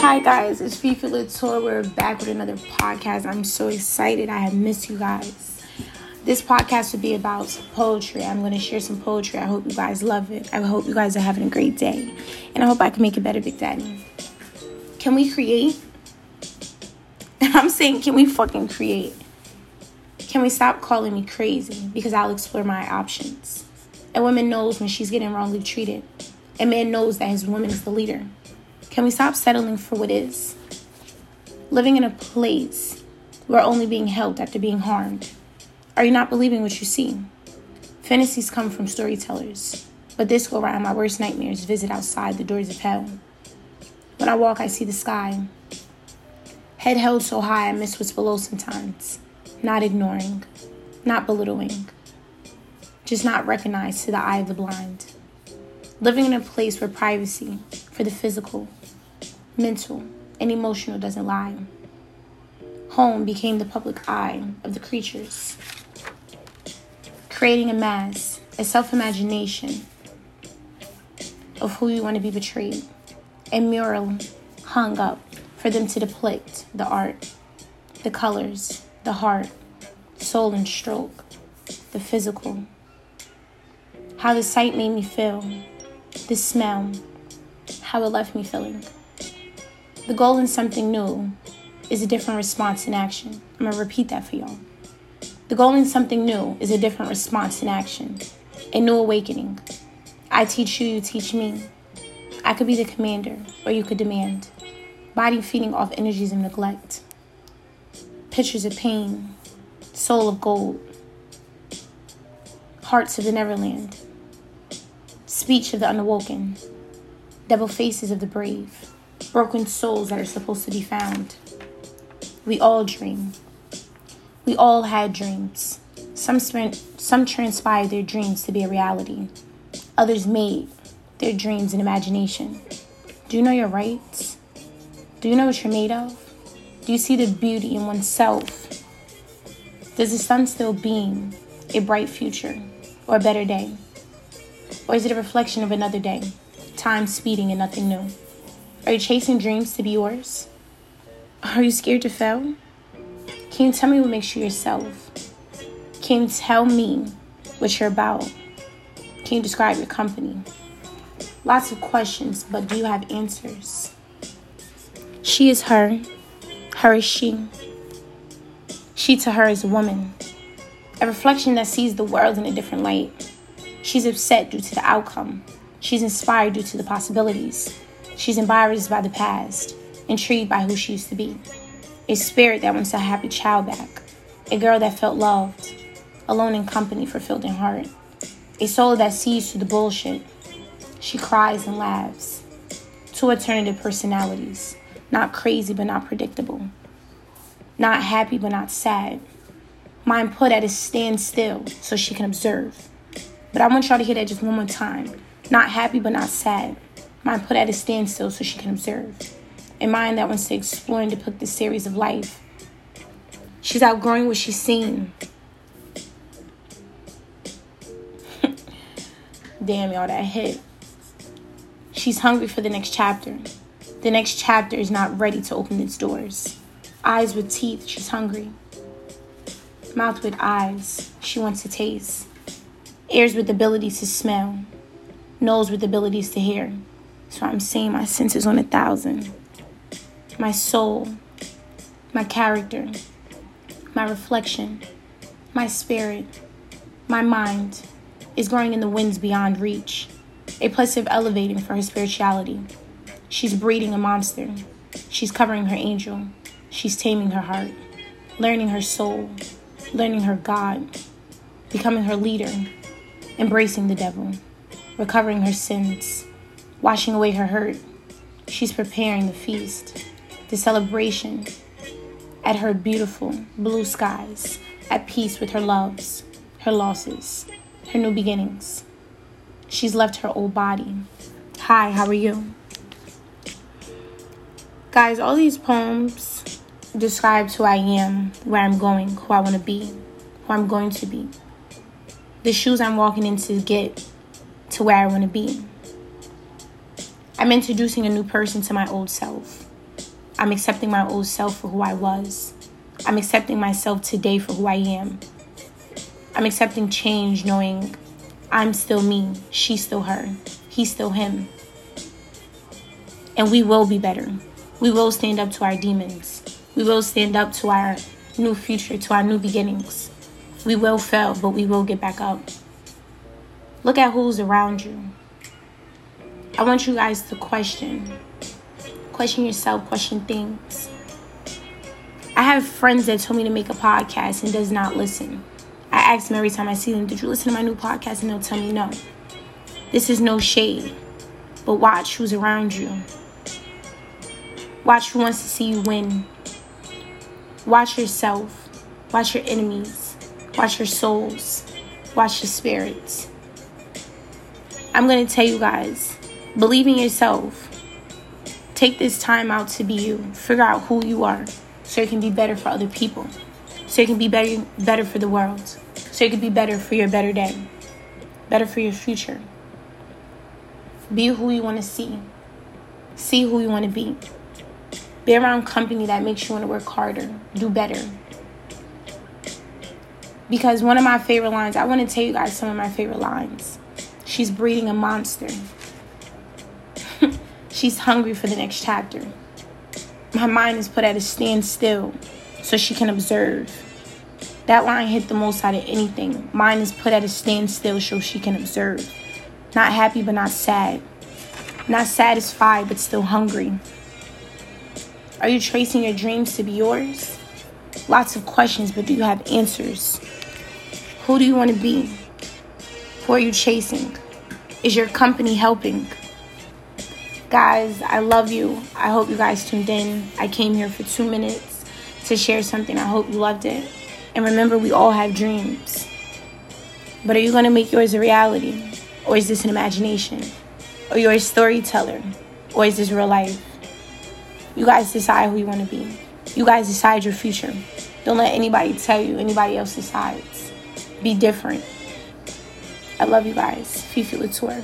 Hi guys, it's Fifi Latour. We're back with another podcast. I'm so excited. I have missed you guys. This podcast will be about poetry. I'm going to share some poetry. I hope you guys love it. I hope you guys are having a great day. And I hope I can make it better, Big Daddy. Can we create? I'm saying, can we fucking create? Can we stop calling me crazy? Because I'll explore my options. A woman knows when she's getting wrongly treated. A man knows that his woman is the leader. Can we stop settling for what is? Living in a place where only being helped after being harmed. Are you not believing what you see? Fantasies come from storytellers, but this go around my worst nightmares visit outside the doors of hell. When I walk, I see the sky. Head held so high, I miss what's below sometimes not ignoring, not belittling, just not recognized to the eye of the blind. Living in a place where privacy for the physical, mental, and emotional doesn't lie. Home became the public eye of the creatures. Creating a mass, a self imagination of who you want to be betrayed. A mural hung up for them to depict the art, the colors, the heart, soul, and stroke, the physical. How the sight made me feel, the smell, how it left me feeling. The goal in something new is a different response in action. I'm gonna repeat that for y'all. The goal in something new is a different response in action, a new awakening. I teach you, you teach me. I could be the commander, or you could demand. Body feeding off energies of neglect pictures of pain, soul of gold, hearts of the Neverland, speech of the unawoken, devil faces of the brave, broken souls that are supposed to be found. We all dream. We all had dreams. Some, some transpired their dreams to be a reality. Others made their dreams an imagination. Do you know your rights? Do you know what you're made of? Do you see the beauty in oneself? Does the sun still beam a bright future or a better day? Or is it a reflection of another day, time speeding and nothing new? Are you chasing dreams to be yours? Are you scared to fail? Can you tell me what makes you yourself? Can you tell me what you're about? Can you describe your company? Lots of questions, but do you have answers? She is her. Her is she. She to her is a woman, a reflection that sees the world in a different light. She's upset due to the outcome. She's inspired due to the possibilities. She's embarrassed by the past, intrigued by who she used to be. A spirit that wants a happy child back. A girl that felt loved, alone in company, fulfilled in heart. A soul that sees through the bullshit. She cries and laughs. Two alternative personalities not crazy, but not predictable. Not happy, but not sad. Mind put at a standstill so she can observe. But I want y'all to hear that just one more time. Not happy, but not sad. Mind put at a standstill so she can observe. A mind that wants to explore and depict the series of life. She's outgrowing what she's seen. Damn, y'all, that hit. She's hungry for the next chapter. The next chapter is not ready to open its doors. Eyes with teeth, she's hungry. Mouth with eyes, she wants to taste. Ears with abilities to smell. Nose with abilities to hear. So I'm saying my senses on a thousand. My soul, my character, my reflection, my spirit, my mind is growing in the winds beyond reach, a place of elevating for her spirituality. She's breeding a monster. She's covering her angel. She's taming her heart, learning her soul, learning her God, becoming her leader, embracing the devil, recovering her sins, washing away her hurt. She's preparing the feast, the celebration at her beautiful blue skies, at peace with her loves, her losses, her new beginnings. She's left her old body. Hi, how are you? Guys, all these poems describes who I am, where I'm going, who I want to be, who I'm going to be. The shoes I'm walking into get to where I want to be. I'm introducing a new person to my old self. I'm accepting my old self for who I was. I'm accepting myself today for who I am. I'm accepting change knowing I'm still me, she's still her, he's still him. And we will be better. We will stand up to our demons. We will stand up to our new future, to our new beginnings. We will fail, but we will get back up. Look at who's around you. I want you guys to question. Question yourself, question things. I have friends that told me to make a podcast and does not listen. I ask them every time I see them, Did you listen to my new podcast? And they'll tell me no. This is no shade. But watch who's around you. Watch who wants to see you win. Watch yourself. Watch your enemies. Watch your souls. Watch your spirits. I'm going to tell you guys believe in yourself. Take this time out to be you. Figure out who you are so it can be better for other people. So it can be better, better for the world. So it can be better for your better day. Better for your future. Be who you want to see. See who you want to be. Be around company that makes you want to work harder, do better. Because one of my favorite lines, I want to tell you guys some of my favorite lines. She's breeding a monster. She's hungry for the next chapter. My mind is put at a standstill so she can observe. That line hit the most out of anything. Mine is put at a standstill so she can observe. Not happy, but not sad. Not satisfied, but still hungry. Are you tracing your dreams to be yours? Lots of questions, but do you have answers? Who do you want to be? Who are you chasing? Is your company helping? Guys, I love you. I hope you guys tuned in. I came here for two minutes to share something. I hope you loved it. And remember, we all have dreams. But are you going to make yours a reality? Or is this an imagination? Or you're a storyteller? Or is this real life? You guys decide who you want to be. You guys decide your future. Don't let anybody tell you anybody else decides. Be different. I love you guys. Fifi Latour.